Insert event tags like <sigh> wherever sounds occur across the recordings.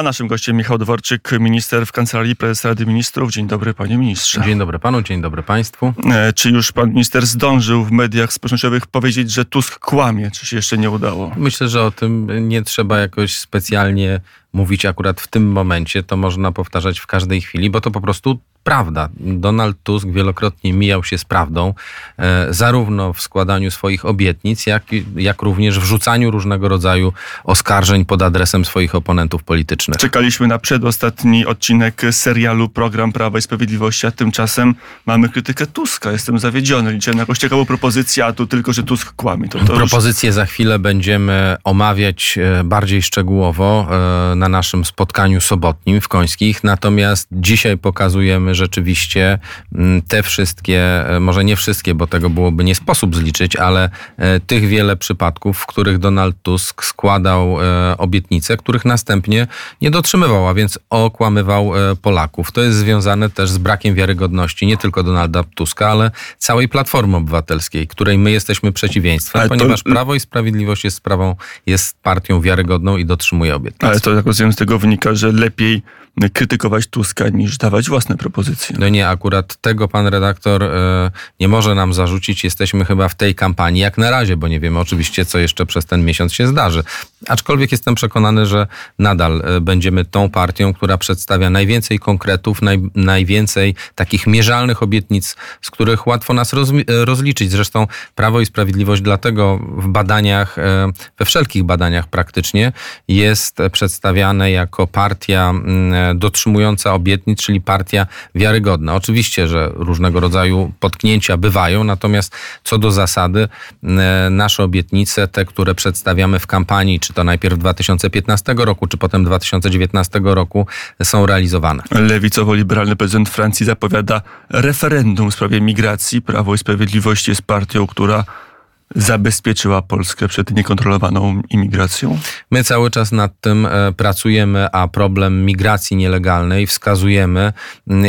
A naszym gościem Michał Dworczyk, minister w Kancelarii Prezesa Rady Ministrów. Dzień dobry, panie ministrze. Dzień dobry panu, dzień dobry państwu. E, czy już pan minister zdążył w mediach społecznościowych powiedzieć, że Tusk kłamie, czy się jeszcze nie udało? Myślę, że o tym nie trzeba jakoś specjalnie mówić akurat w tym momencie. To można powtarzać w każdej chwili, bo to po prostu prawda. Donald Tusk wielokrotnie mijał się z prawdą, e, zarówno w składaniu swoich obietnic, jak, jak również w rzucaniu różnego rodzaju oskarżeń pod adresem swoich oponentów politycznych. Czekaliśmy na przedostatni odcinek serialu Program Prawa i Sprawiedliwości, a tymczasem mamy krytykę Tuska. Jestem zawiedziony. Liczę na jakąś ciekawą propozycję, a tu tylko, że Tusk kłamie. To, to Propozycje już... za chwilę będziemy omawiać e, bardziej szczegółowo e, na naszym spotkaniu sobotnim w Końskich. Natomiast dzisiaj pokazujemy rzeczywiście mm, te wszystkie, e, może nie wszystkie, bo tego byłoby nie sposób zliczyć, ale e, tych wiele przypadków, w których Donald Tusk składał e, obietnice, których następnie nie dotrzymywał, a więc okłamywał Polaków. To jest związane też z brakiem wiarygodności nie tylko Donalda Tuska, ale całej Platformy Obywatelskiej, której my jesteśmy przeciwieństwem, ponieważ Prawo i Sprawiedliwość jest sprawą, jest partią wiarygodną i dotrzymuje obietnic. Ale to, jak rozumiem, z tego wynika, że lepiej krytykować Tuska niż dawać własne propozycje. No nie, akurat tego pan redaktor e, nie może nam zarzucić. Jesteśmy chyba w tej kampanii jak na razie, bo nie wiemy oczywiście, co jeszcze przez ten miesiąc się zdarzy. Aczkolwiek jestem przekonany, że nadal e, będziemy tą partią, która przedstawia najwięcej konkretów, naj, najwięcej takich mierzalnych obietnic, z których łatwo nas roz, e, rozliczyć. Zresztą Prawo i Sprawiedliwość dlatego w badaniach, we wszelkich badaniach praktycznie jest przedstawiane jako partia dotrzymująca obietnic, czyli partia wiarygodna. Oczywiście, że różnego rodzaju potknięcia bywają, natomiast co do zasady nasze obietnice, te, które przedstawiamy w kampanii, czy to najpierw 2015 roku, czy potem 2019 roku, są realizowane. Lewicowo-liberalny prezydent Francji zapowiada referendum w sprawie migracji. Prawo i Sprawiedliwość jest partią, która zabezpieczyła Polskę przed niekontrolowaną imigracją? My cały czas nad tym e, pracujemy, a problem migracji nielegalnej wskazujemy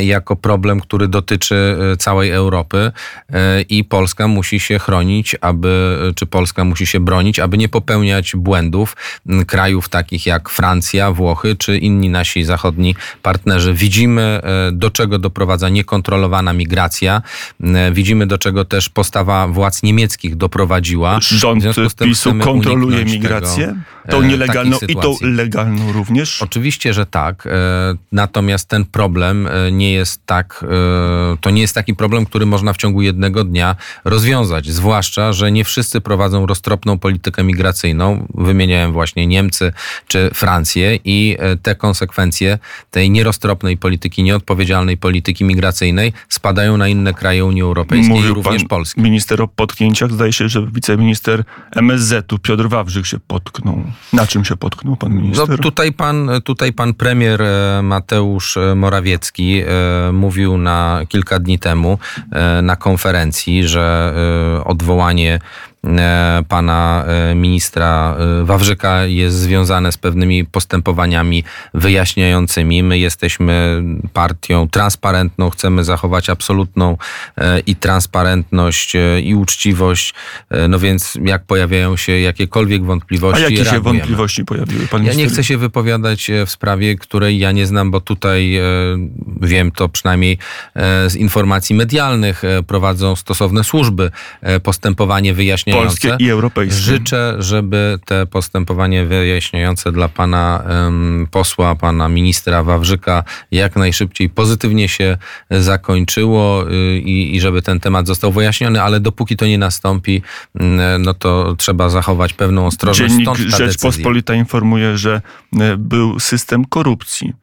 jako problem, który dotyczy e, całej Europy e, i Polska musi się chronić, aby, czy Polska musi się bronić, aby nie popełniać błędów krajów takich jak Francja, Włochy czy inni nasi zachodni partnerzy. Widzimy, do czego doprowadza niekontrolowana migracja. Widzimy, do czego też postawa władz niemieckich doprowadza prowadziła. Rząd PiSu kontroluje migrację? Tego, tą e, nielegalną i tą legalną również? Oczywiście, że tak. E, natomiast ten problem e, nie jest tak, to nie jest taki problem, który można w ciągu jednego dnia rozwiązać. Zwłaszcza, że nie wszyscy prowadzą roztropną politykę migracyjną. Wymieniałem właśnie Niemcy czy Francję i te konsekwencje tej nieroztropnej polityki, nieodpowiedzialnej polityki migracyjnej spadają na inne kraje Unii Europejskiej Mówił również Polski. Minister o potknięciach zdaje się, że wiceminister MSZ-u Piotr Wawrzyk się potknął. Na czym się potknął pan minister? No, tutaj, pan, tutaj pan premier e, Mateusz e, Morawiecki e, mówił na kilka dni temu na konferencji, że odwołanie pana e, ministra e, Wawrzyka jest związane z pewnymi postępowaniami wyjaśniającymi. My jesteśmy partią transparentną, chcemy zachować absolutną i transparentność i uczciwość. No więc jak pojawiają się jakiekolwiek wątpliwości, A jakie reagujemy. się wątpliwości pojawiły? Pan ja nie chcę się wypowiadać w sprawie, której ja nie znam, bo tutaj wiem to przynajmniej z informacji medialnych prowadzą stosowne służby postępowanie wyjaśniające Polskie i europejskie. Życzę, żeby te postępowanie wyjaśniające dla pana um, posła, pana ministra Wawrzyka jak najszybciej pozytywnie się zakończyło y, i, i żeby ten temat został wyjaśniony, ale dopóki to nie nastąpi, y, no to trzeba zachować pewną ostrożność. Dziennik Rzeczpospolita informuje, że y, był system korupcji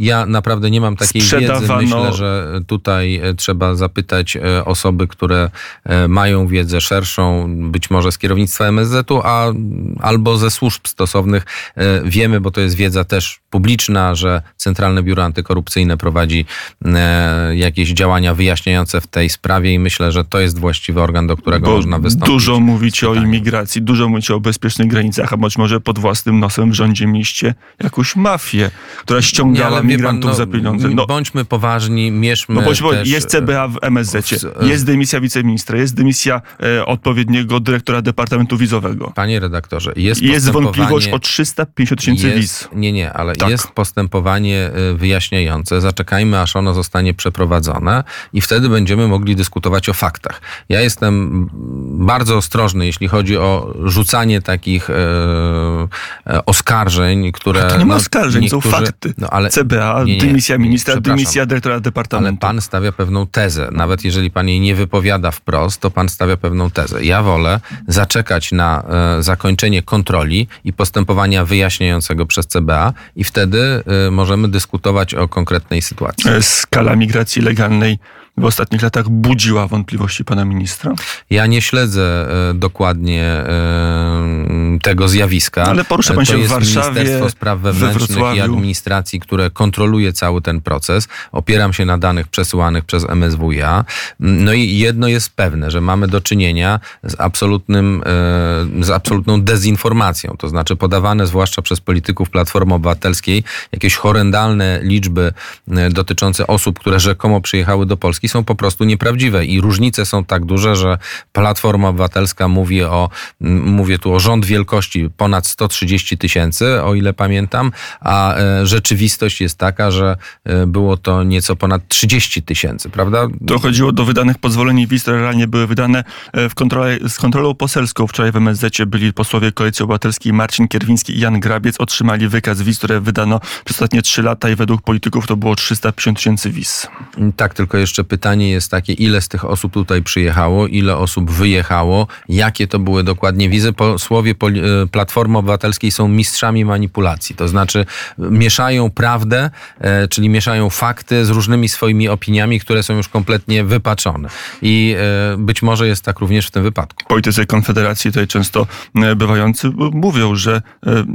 ja naprawdę nie mam takiej wiedzy. Myślę, że tutaj e, trzeba zapytać e, osoby, które e, mają wiedzę szerszą, być może z kierownictwa MSZ-u, a albo ze służb stosownych. Wiemy, bo to jest wiedza też publiczna, że Centralne Biuro Antykorupcyjne prowadzi jakieś działania wyjaśniające w tej sprawie i myślę, że to jest właściwy organ, do którego bo można wystąpić. Dużo mówicie o imigracji, dużo mówicie o bezpiecznych granicach, a być może pod własnym nosem w rządzie mieście jakąś mafię, która ściągała Wie pan, no, za pieniądze. No, Bądźmy poważni, mierzmy no bądź, też... jest CBA w MSZ, jest dymisja wiceministra, jest dymisja e, odpowiedniego dyrektora Departamentu Wizowego. Panie redaktorze, jest, Jest wątpliwość o 350 tysięcy wiz. Nie, nie, ale Tak. jest postępowanie y, wyjaśniające. Zaczekajmy, aż ono zostanie przeprowadzone i wtedy będziemy mogli dyskutować o faktach. Ja jestem bardzo ostrożny, jeśli chodzi o rzucanie takich e, e, oskarżeń, które... To nie ma no, oskarżeń, są niektórzy- fakty. No, ale, CBA, nie, nie, dymisja nie, ministra, przepraszam. dymisja dyrektora Ale departamentu. pan stawia pewną tezę. Nawet jeżeli pan jej nie wypowiada wprost, to pan stawia pewną tezę. Ja wolę zaczekać na e, zakończenie kontroli i postępowania wyjaśniającego przez CBA i wtedy e, możemy dyskutować o konkretnej sytuacji. E, Skala migracji legalnej w ostatnich latach budziła wątpliwości pana ministra. Ja nie śledzę e, dokładnie e, tego zjawiska. Ale porusza pan to się w jest Warszawie, Ministerstwo Spraw we Wewnętrznych i. Administracji, które kontroluje cały ten proces. Opieram się na danych przesyłanych przez MSWiA. No i jedno jest pewne, że mamy do czynienia z absolutnym, e, z absolutną dezinformacją. To znaczy podawane zwłaszcza przez polityków Platformy Obywatelskiej jakieś horrendalne liczby e, dotyczące osób, które rzekomo przyjechały do Polski są po prostu nieprawdziwe i różnice są tak duże, że Platforma Obywatelska mówi o, mówię tu o rząd wielkości ponad 130 tysięcy, o ile pamiętam, a e, rzeczywistość jest taka, że e, było to nieco ponad 30 tysięcy, prawda? Dochodziło do wydanych pozwoleń wiz, które realnie były wydane e, w z kontrolą poselską. Wczoraj w MSZ byli posłowie Koalicji Obywatelskiej Marcin Kierwiński i Jan Grabiec. Otrzymali wykaz wiz, które wydano przez ostatnie trzy lata i według polityków to było 350 tysięcy wiz. Tak, tylko jeszcze pytanie jest takie, ile z tych osób tutaj przyjechało, ile osób wyjechało, jakie to były dokładnie wizy. Posłowie Platformy Obywatelskiej są mistrzami manipulacji, to znaczy mieszają prawdę, e, czyli mieszają fakty z różnymi swoimi opiniami, które są już kompletnie wypaczone. I e, być może jest tak również w tym wypadku. Politycy Konfederacji tutaj często bywający mówią, że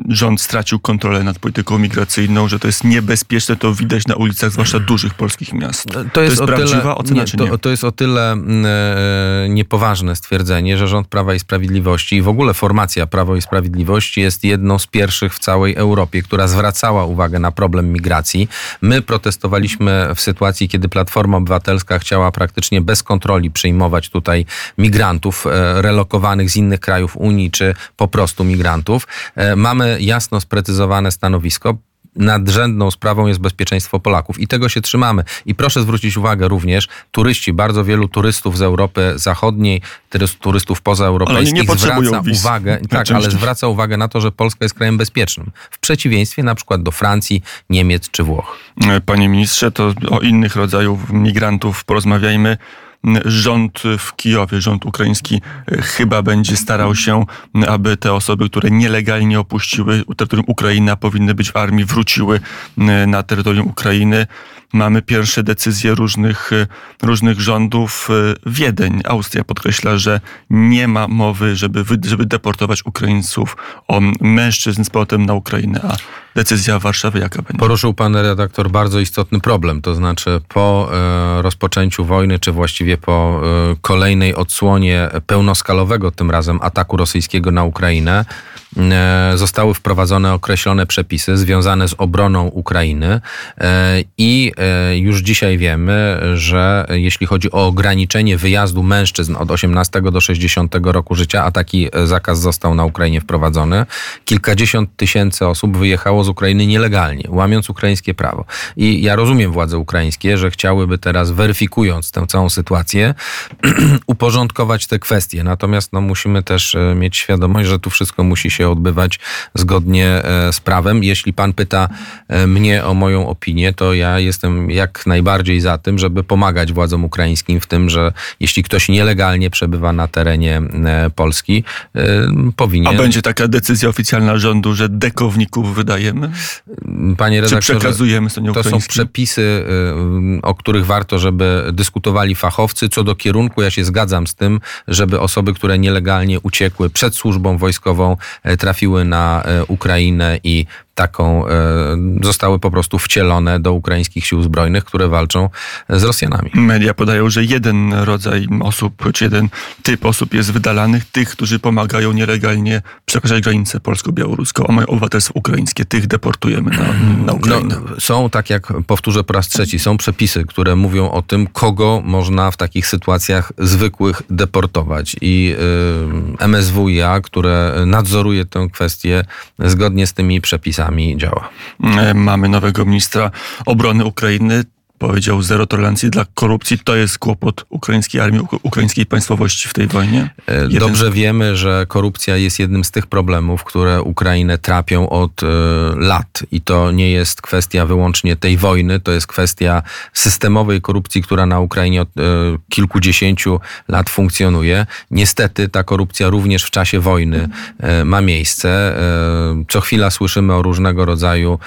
rząd stracił kontrolę nad polityką migracyjną, że to jest niebezpieczne, to widać na ulicach, zwłaszcza dużych polskich miast. To jest, o prawdziwa tyle, ocena, nie, czy nie? to, to jest o tyle mm, e, niepoważne stwierdzenie, że rząd Prawa i Sprawiedliwości i w ogóle formacja Prawo i Sprawiedliwości jest jedną z pierwszych w całej Europie, która zwracała uwagę na problem migracji. My protestowaliśmy w sytuacji, kiedy Platforma Obywatelska chciała praktycznie bez kontroli przyjmować tutaj migrantów e, relokowanych z innych krajów Unii, czy po prostu migrantów. E, Mamy jasno sprecyzowane stanowisko nadrzędną sprawą jest bezpieczeństwo Polaków i tego się trzymamy. I proszę zwrócić uwagę również, turyści, bardzo wielu turystów z Europy Zachodniej, turys- turystów pozaeuropejskich zwraca wiz. uwagę, tak, ale zwraca uwagę na to, że Polska jest krajem bezpiecznym. W przeciwieństwie na przykład do Francji, Niemiec czy Włoch. E, Panie ministrze, to o innych rodzajów migrantów porozmawiajmy. Rząd w Kijowie, rząd ukraiński e, chyba będzie starał się, aby te osoby, które nielegalnie opuściły terytorium Ukrainy, a powinny być w armii, wróciły m, na terytorium Ukrainy. Mamy pierwsze decyzje różnych, e, różnych rządów. E, Wiedeń, Austria podkreśla, że nie ma mowy, żeby, żeby deportować Ukraińców, o mężczyzn z powrotem na Ukrainę. A decyzja Warszawy jaka będzie? Poruszył pan redaktor bardzo istotny problem, to znaczy po e, rozpoczęciu wojny, czy właściwie po e, kolejnej odsłonie pełnoskalowego tym razem ataku rosyjskiego na Ukrainę, zostały wprowadzone określone przepisy związane z obroną Ukrainy e, i e, już dzisiaj wiemy, że jeśli chodzi o ograniczenie wyjazdu mężczyzn od 18 do 60 roku życia, a taki e, zakaz został na Ukrainie wprowadzony, kilkadziesiąt tysięcy osób wyjechało z Ukrainy nielegalnie, łamiąc ukraińskie prawo. I ja rozumiem władze ukraińskie, że chciałyby teraz, weryfikując tę całą sytuację, <clears throat> uporządkować te kwestie. Natomiast no, musimy też e, mieć świadomość, że tu wszystko musi się odbywać zgodnie e, z prawem. Jeśli pan pyta e, mnie o moją opinię, to ja jestem jak najbardziej za tym, żeby pomagać władzom ukraińskim w tym, że jeśli ktoś nielegalnie przebywa na terenie e, Polski, powinien... A będzie taka decyzja oficjalna rządu, że dekowników wydajemy? Panie Czy redaktorze, przekazujemy stronie to są przepisy, o których warto, żeby dyskutowali fachowcy. Co do kierunku, ja się zgadzam z tym, żeby osoby, które nielegalnie uciekły przed służbą wojskową, trafiły na e, Ukrainę i taką, zostały po prostu wcielone do ukraińskich sił zbrojnych, które walczą z Rosjanami. Media podają, że jeden rodzaj osób, czy jeden typ osób jest wydalanych, tych, którzy pomagają nielegalnie przekraczać granicę polsko-białoruską, a mają obywatelstwo ukraińskie. Tych deportujemy na, na Ukrainę. No, są, tak jak powtórzę po raz trzeci, są przepisy, które mówią o tym, kogo można w takich sytuacjach zwykłych deportować. I y, MSWiA, które nadzoruje tę kwestię, zgodnie z tymi przepisami działa. E, mamy nowego ministra obrony Ukrainy powiedział zero tolerancji dla korupcji. To jest kłopot ukraińskiej armii, ukraińskiej państwowości w tej wojnie? E, Jeden Dobrze wiemy, że korupcja jest jednym z tych problemów, które Ukrainę trapią od y, lat. I to nie jest kwestia wyłącznie tej wojny, to jest kwestia systemowej korupcji, która na Ukrainie od y, kilkudziesięciu lat funkcjonuje. Niestety ta korupcja również w czasie wojny y, ma miejsce. Co chwila słyszymy o różnego rodzaju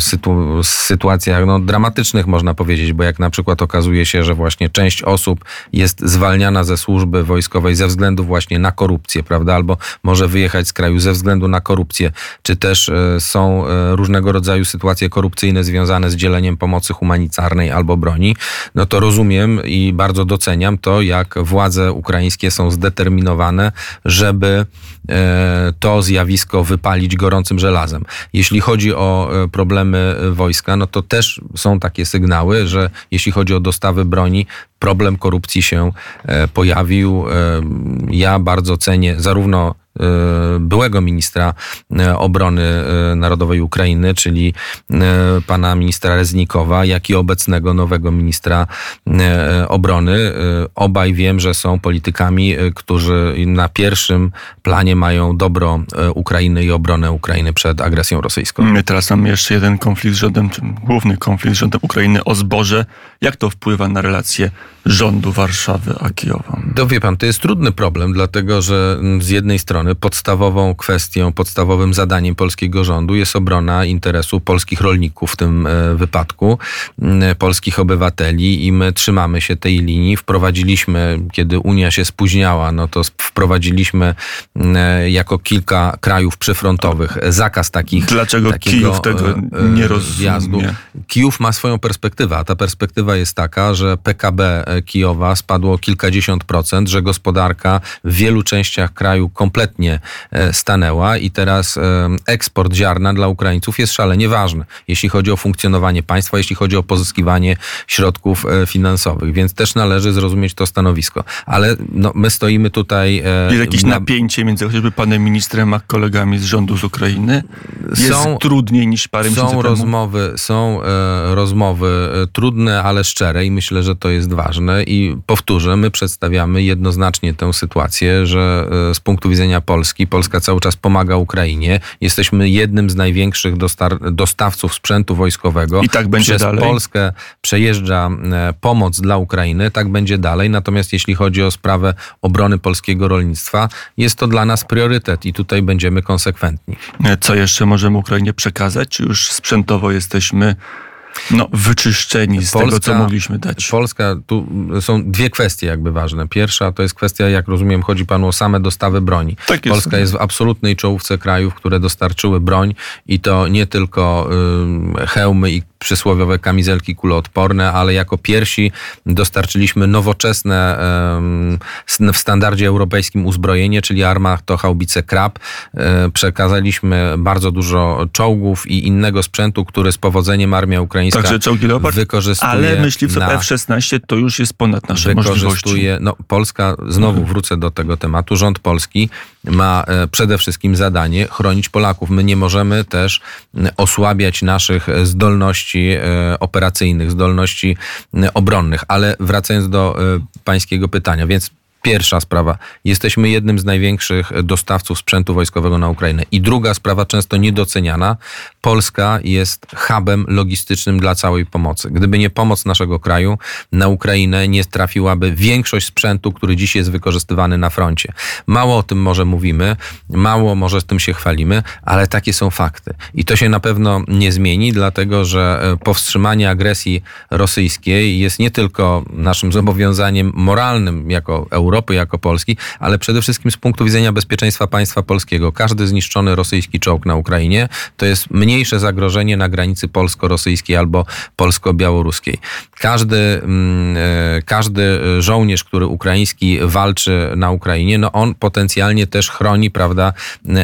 sytu sytuacjach no, dramatycznych, można powiedzieć, bo jak na przykład okazuje się, że właśnie część osób jest zwalniana ze służby wojskowej ze względu właśnie na korupcję, prawda, albo może wyjechać z kraju ze względu na korupcję, czy też e, są e, różnego rodzaju sytuacje korupcyjne związane z dzieleniem pomocy humanitarnej albo broni, no to rozumiem i bardzo doceniam to, jak władze ukraińskie są zdeterminowane, żeby e, to zjawisko wypalić gorącym żelazem. Jeśli chodzi o problemy wojska, no to też są takie takie sygnały, że jeśli chodzi o dostawy broni, problem korupcji się e, pojawił. E, ja bardzo cenię zarówno byłego ministra obrony narodowej Ukrainy, czyli pana ministra Reznikowa, jak i obecnego nowego ministra obrony. Obaj wiem, że są politykami, którzy na pierwszym planie mają dobro Ukrainy i obronę Ukrainy przed agresją rosyjską. My teraz mamy jeszcze jeden konflikt z rządem, główny konflikt z rządem Ukrainy o zboże. Jak to wpływa na relacje rządu Warszawy a Kijowa. To wie pan, to jest trudny problem, dlatego że z jednej strony podstawową kwestią, podstawowym zadaniem polskiego rządu jest obrona interesu polskich rolników w tym e, wypadku, polskich obywateli i my trzymamy się tej linii. Wprowadziliśmy, kiedy Unia się spóźniała, no to wprowadziliśmy e, jako kilka krajów przyfrontowych zakaz takich. Dlaczego Kijów tego e, nie rozumie? Kijów ma swoją perspektywę, a ta perspektywa jest taka, że PKB Kijowa spadło o kilkadziesiąt procent, że gospodarka w wielu częściach kraju kompletnie e, stanęła i teraz e, eksport ziarna dla Ukraińców jest szalenie ważny, jeśli chodzi o funkcjonowanie państwa, jeśli chodzi o pozyskiwanie środków e, finansowych, więc też należy zrozumieć to stanowisko. Ale no, my stoimy tutaj... Jest jakieś na... napięcie między chociażby panem ministrem a kolegami z rządu z Ukrainy? Jest są, trudniej niż parę miesięcy temu? Rozmowy, są e, rozmowy trudne, ale szczere i myślę, że to jest ważne i powtórzę, my przedstawiamy jednoznacznie tę sytuację, że z punktu widzenia Polski, Polska cały czas pomaga Ukrainie. Jesteśmy jednym z największych dostawców sprzętu wojskowego. I tak będzie Przez dalej. Polskę przejeżdża e, pomoc dla Ukrainy, tak będzie dalej. Natomiast jeśli chodzi o sprawę obrony polskiego rolnictwa, jest to dla nas priorytet i tutaj będziemy konsekwentni. Co jeszcze możemy Ukrainie przekazać? Czy już sprzętowo jesteśmy no, wyczyszczeni z Polska, tego, co mogliśmy dać. Polska, tu są dwie kwestie jakby ważne. Pierwsza to jest kwestia, jak rozumiem, chodzi panu o same dostawy broni. Tak jest. Polska jest w absolutnej czołówce krajów, które dostarczyły broń i to nie tylko y, hełmy i przysłowiowe kamizelki kuloodporne, ale jako pierwsi dostarczyliśmy nowoczesne w standardzie europejskim uzbrojenie, czyli armach to haubice Krab. E, przekazaliśmy bardzo dużo czołgów i innego sprzętu, który z powodzeniem armia ukraińska Także czołgi Leopard, wykorzystuje. Ale myśliwców F-16 to już jest ponad nasze możliwości. No, Polska, znowu mhm. wrócę do tego tematu, rząd polski ma e, przede wszystkim zadanie chronić Polaków. My nie możemy też osłabiać naszych zdolności e, operacyjnych, zdolności obronnych. Ale wracając do e, pańskiego pytania, więc Pierwsza sprawa. Jesteśmy jednym z największych dostawców sprzętu wojskowego na Ukrainę. I druga sprawa, często niedoceniana. Polska jest hubem logistycznym dla całej pomocy. Gdyby nie pomoc naszego kraju, na Ukrainę nie trafiłaby większość sprzętu, który dziś jest wykorzystywany na froncie. Mało o tym może mówimy, mało może z tym się chwalimy, ale takie są fakty. I to się na pewno nie zmieni, dlatego że e, powstrzymanie agresji rosyjskiej jest nie tylko naszym zobowiązaniem moralnym jako Europy, jako Polski, ale przede wszystkim z punktu widzenia bezpieczeństwa państwa polskiego. Każdy zniszczony rosyjski czołg na Ukrainie to jest mniejsze zagrożenie na granicy polsko-rosyjskiej albo polsko-białoruskiej. Każdy, mm, e, każdy żołnierz, który ukraiński walczy na Ukrainie, no on potencjalnie też chroni, prawda,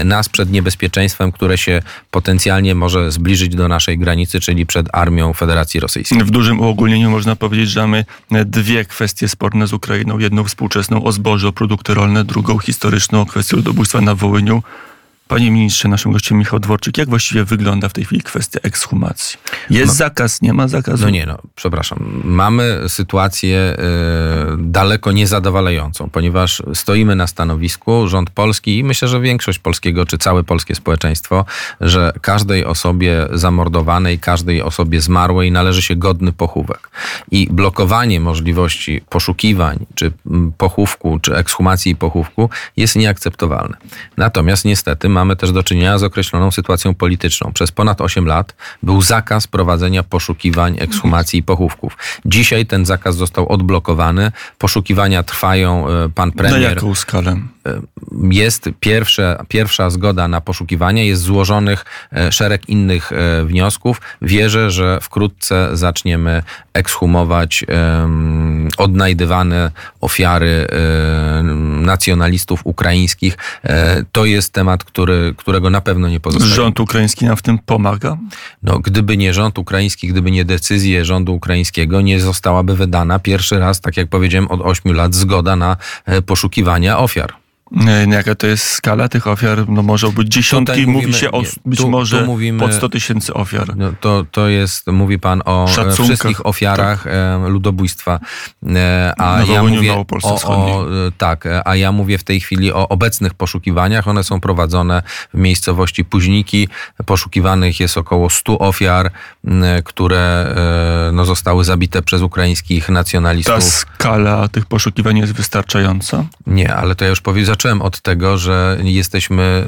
nas przed niebezpieczeństwem, które się potencjalnie może zbliżyć do naszej granicy, czyli przed armią Federacji Rosyjskiej. W dużym uogólnieniu można powiedzieć, że mamy dwie kwestie sporne z Ukrainą. Jedną współczesną o zboże, o produkty rolne, drugą historyczną o kwestię ludobójstwa na Wołyniu. Panie ministrze, naszym gościem Michał Dworczyk, jak właściwie wygląda w tej chwili kwestia ekshumacji? Jest no, zakaz, nie ma zakazu? No nie, no, przepraszam. Mamy sytuację y, daleko niezadowalającą, ponieważ stoimy na stanowisku, rząd polski i myślę, że większość polskiego, czy całe polskie społeczeństwo, że każdej osobie zamordowanej, każdej osobie zmarłej należy się godny pochówek. I blokowanie możliwości poszukiwań, czy pochówku, czy ekshumacji i pochówku jest nieakceptowalne. Natomiast niestety mamy też do czynienia z określoną sytuacją polityczną. Przez ponad 8 lat był zakaz prowadzenia poszukiwań, ekshumacji i pochówków. Dzisiaj ten zakaz został odblokowany. Poszukiwania trwają. E, pan premier. Na jaką skalę? E, jest pierwsze, pierwsza zgoda na poszukiwania, jest złożonych e, szereg innych wniosków. Wierzę, że wkrótce zaczniemy ekshumować um, odnajdywane ofiary um, nacjonalistów ukraińskich. To jest temat, który którego na pewno nie pozostaje. Rząd ukraiński nam w tym pomaga? No, gdyby nie rząd ukraiński, gdyby nie decyzje rządu ukraińskiego, nie zostałaby wydana pierwszy raz, tak jak powiedziałem, od ośmiu lat zgoda na e, poszukiwania ofiar. E, jaka to jest skala tych ofiar? No może być dziesiątki, mówi się o nie, być tu, może tu mówimy, pod 100 tysięcy ofiar. No to, to jest, mówi pan o e, Szacunkach, wszystkich ofiarach tak. Ludobójstwa. A ja mówię o, o, tak, a ja mówię w tej chwili o obecnych poszukiwaniach. One są prowadzone w miejscowości Puźniki. Poszukiwanych jest około 100 ofiar, które no, zostały zabite przez ukraińskich nacjonalistów. Ta skala tych poszukiwań jest wystarczająca? Nie, ale to ja już powiedziałem zacząłem od tego, że jesteśmy,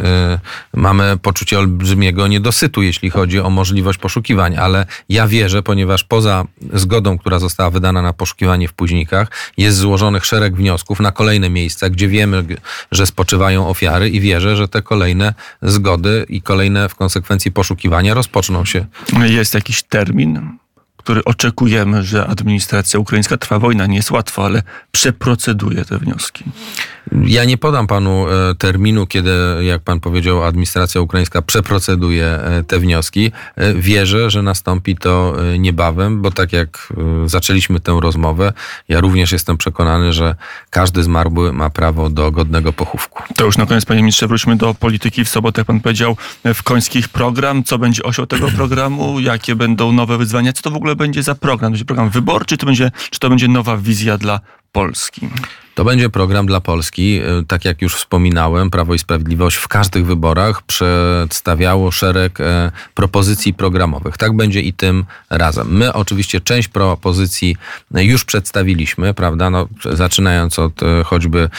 y, mamy poczucie olbrzymiego niedosytu, jeśli chodzi o możliwość poszukiwań, ale ja wierzę, ponieważ poza zgodą, która została wydana na poszukiwanie w Późnikach, jest złożonych szereg wniosków na kolejne miejsca, gdzie wiemy, że spoczywają ofiary i wierzę, że te kolejne zgody i kolejne w konsekwencji poszukiwania rozpoczną się. Jest jakiś termin? Który oczekujemy, że administracja ukraińska trwa wojna, nie jest łatwo, ale przeproceduje te wnioski. Ja nie podam panu e, terminu, kiedy, jak pan powiedział, administracja ukraińska przeproceduje e, te wnioski. E, wierzę, że nastąpi to niebawem, bo tak jak zaczęliśmy tę rozmowę, ja również jestem przekonany, że każdy zmarły ma prawo do godnego pochówku. To już na koniec, panie ministrze, wróćmy do polityki. W sobotę, jak pan powiedział, w Końskich program. Co będzie osią tego programu? Jakie będą nowe wyzwania? Co to w ogóle będzie za program? Będzie program wyborczy, czy to będzie, czy to będzie nowa wizja dla Polski? To będzie program dla Polski. E, tak jak już wspominałem, Prawo i Sprawiedliwość w każdych wyborach przedstawiało szereg e, propozycji programowych. Tak będzie i tym razem. My oczywiście część propozycji już przedstawiliśmy, prawda? No, zaczynając od e, choćby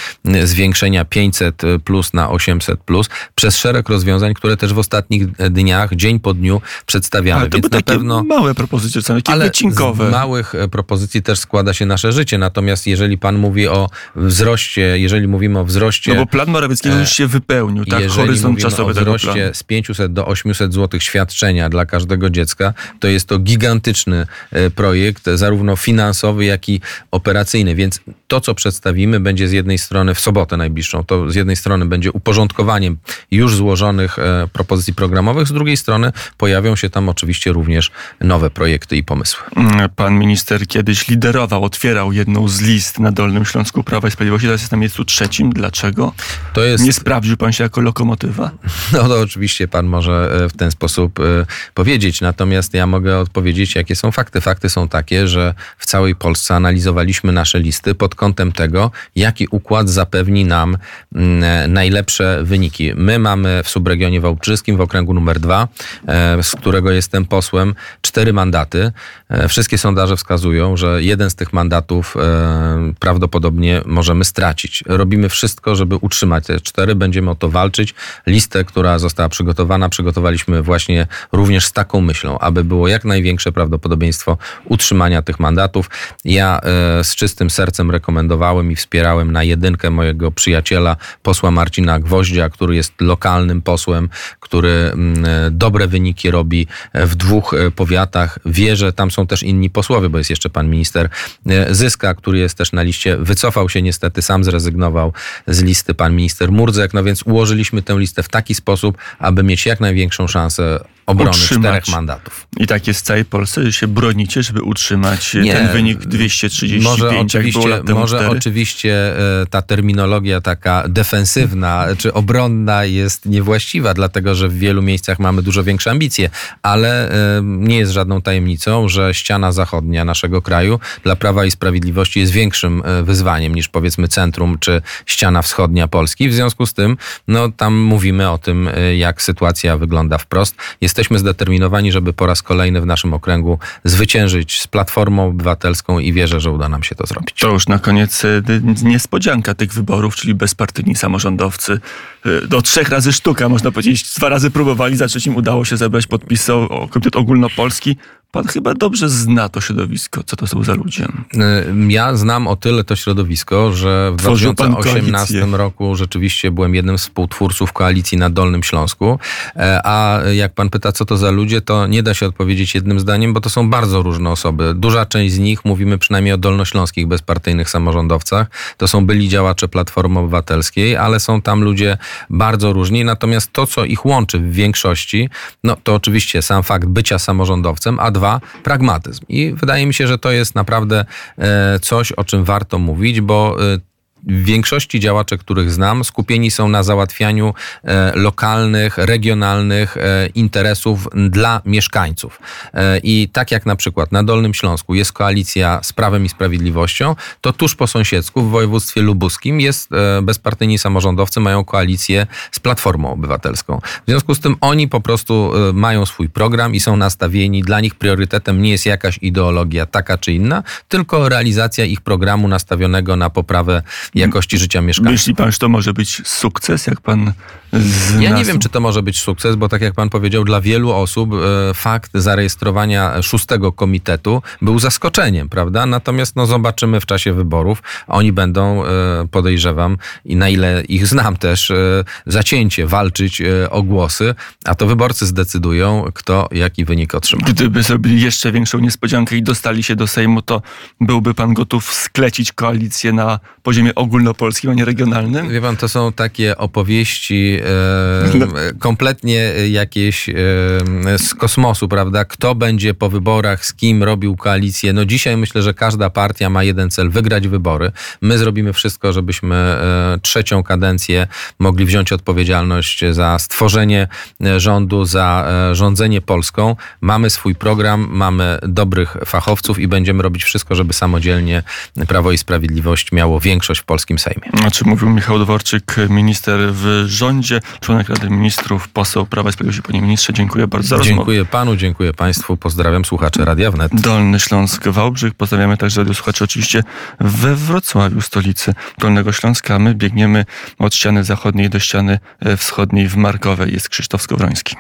zwiększenia 500 plus na 800 plus, przez szereg rozwiązań, które też w ostatnich dniach, dzień po dniu przedstawiamy. Ale to Więc na pewno małe propozycje, takie ale wycinkowe. Z małych propozycji też składa się nasze życie. Natomiast jeżeli pan mówi o wzroście, jeżeli mówimy o wzroście... No bo plan Morawieckiego już się wypełnił, tak? Horyzont czasowy o wzroście z 500 do 800 zł świadczenia dla każdego dziecka, to jest to gigantyczny e, projekt, zarówno finansowy, jak i operacyjny, więc to, co przedstawimy, będzie z jednej strony w sobotę najbliższą, to z jednej strony będzie uporządkowaniem już złożonych e, propozycji programowych, z drugiej strony pojawią się tam oczywiście również nowe projekty i pomysły. Pan minister kiedyś liderował, otwierał jedną z list na Dolnym Śląsku Prawa i Sprawiedliwości, teraz jest na miejscu trzecim. Dlaczego? To jest... Nie sprawdził pan się jako lokomotywa? <laughs> No to oczywiście pan może e, w ten sposób e, powiedzieć, natomiast ja mogę odpowiedzieć, jakie są fakty. Fakty są takie, że w całej Polsce analizowaliśmy nasze listy pod kątem tego, jaki układ zapewni nam mm, e, najlepsze wyniki. My mamy w subregionie wałbrzyskim, w okręgu numer dwa, z którego jestem posłem, cztery mandaty. Wszystkie sondaże wskazują, że jeden z tych mandatów prawdopodobnie możemy stracić. Robimy wszystko, żeby utrzymać te cztery. Będziemy o to walczyć. Listę, która została przygotowana, przygotowaliśmy właśnie również z taką myślą, aby było jak największe prawdopodobieństwo utrzymania tych mandatów. Ja e, z czystym sercem rekomendowałem i wspierałem na jedynkę mojego przyjaciela, posła Marcina Gwoździa, który jest lokalnym posłem, który mm, dobre wyniki robi w dwóch powiatach. Wierzę, tam są też inni posłowie, bo jest jeszcze pan minister Zyska, który jest też na liście. Wycofał się niestety, sam zrezygnował z listy pan minister Murdzek, no więc ułożyliśmy tę listę w taki sposób, aby mieć jak największą szansę obrony utrzymać. czterech mandatów. I tak jest w całej Polsce, że się bronicie, żeby utrzymać Nie, ten wynik 235, może oczywiście, Może oczywiście e, ta terminologia taka defensywna czy obronna jest niewłaściwa, dlatego że w wielu miejscach mamy dużo większe ambicje, ale e, nie jest żadną tajemnicą, że ściana zachodnia naszego kraju dla Prawa i Sprawiedliwości jest większym e, wyzwaniem niż powiedzmy centrum czy ściana wschodnia Polski. W związku z tym, no tam mówimy o tym, jak sytuacja wygląda wprost. Jesteśmy jesteśmy zdeterminowani, żeby po raz kolejny w naszym okręgu zwyciężyć z Platformą Obywatelską i wierzę, że uda nam się to zrobić. To już na koniec y, niespodzianka tych wyborów, czyli bezpartyjni samorządowcy. Y, do trzech razy sztuka, można powiedzieć. Dwa razy próbowali, za trzecim udało się zebrać podpisy o Komitet Ogólnopolski. Pan chyba dobrze zna to środowisko. Co to są za ludzie? Y, ja znam o tyle to środowisko, że w Tworzył 2018 roku rzeczywiście byłem jednym z współtwórców koalicji na Dolnym Śląsku. E, a jak pan pyta, co to za ludzie, to nie da się odpowiedzieć jednym zdaniem, bo to są bardzo różne osoby. Duża część z nich, mówimy przynajmniej o dolnośląskich bezpartyjnych samorządowcach, to są byli działacze Platformy Obywatelskiej, ale są tam ludzie bardzo różni. Natomiast to, co ich łączy w większości, no to oczywiście sam fakt bycia samorządowcem, a dwa, pragmatyzm. I wydaje mi się, że to jest naprawdę e, coś, o czym warto mówić, bo e, większości działaczy, których znam, skupieni są na załatwianiu e, lokalnych, regionalnych e, interesów dla mieszkańców. E, I tak jak na przykład na Dolnym Śląsku jest koalicja z Prawem i Sprawiedliwością, to tuż po sąsiedzku w województwie lubuskim jest bezpartyjni samorządowcy mają koalicję z Platformą Obywatelską. W związku z tym oni po prostu mają swój program i są nastawieni. Dla nich priorytetem nie jest jakaś ideologia taka czy inna, tylko realizacja ich programu nastawionego na poprawę jakości życia mieszkańców. Myśli pan, że to może być sukces, jak pan ja nie wiem, czy to może być sukces, bo tak jak pan powiedział, dla wielu osób e, fakt zarejestrowania szóstego komitetu był zaskoczeniem, prawda? Natomiast no, zobaczymy w czasie wyborów. Oni będą, e, podejrzewam, i na ile ich znam też, e, zacięcie walczyć o głosy, a to wyborcy zdecydują, kto jaki wynik otrzyma. Gdyby zrobili jeszcze większą niespodziankę i dostali się do Sejmu, to byłby pan gotów sklecić koalicję na poziomie ogólnopolskim, a nie regionalnym? Wie pan, to są takie opowieści no. kompletnie jakieś z kosmosu, prawda? Kto będzie po wyborach, z kim robił koalicję? No dzisiaj myślę, że każda partia ma jeden cel, wygrać wybory. My zrobimy wszystko, żebyśmy e, trzecią kadencję mogli wziąć odpowiedzialność za stworzenie e, rządu, za e, rządzenie Polską. Mamy swój program, mamy dobrych fachowców i będziemy robić wszystko, żeby samodzielnie Prawo i Sprawiedliwość miało większość w polskim Sejmie. A czy mówił Michał Dworczyk, minister w rządzie? członek Rady Ministrów, poseł Prawa i Sprawiedliwości. Panie ministrze, dziękuję bardzo za rozmowę. Dziękuję panu, dziękuję państwu. Pozdrawiam słuchaczy Radia Wnet. Dolny Śląsk, Wałbrzych. Pozdrawiamy także słuchaczy oczywiście we Wrocławiu, stolicy Dolnego Śląska. My biegniemy od ściany zachodniej do ściany e, wschodniej w Markowej. Jest Krzysztof Skowroński.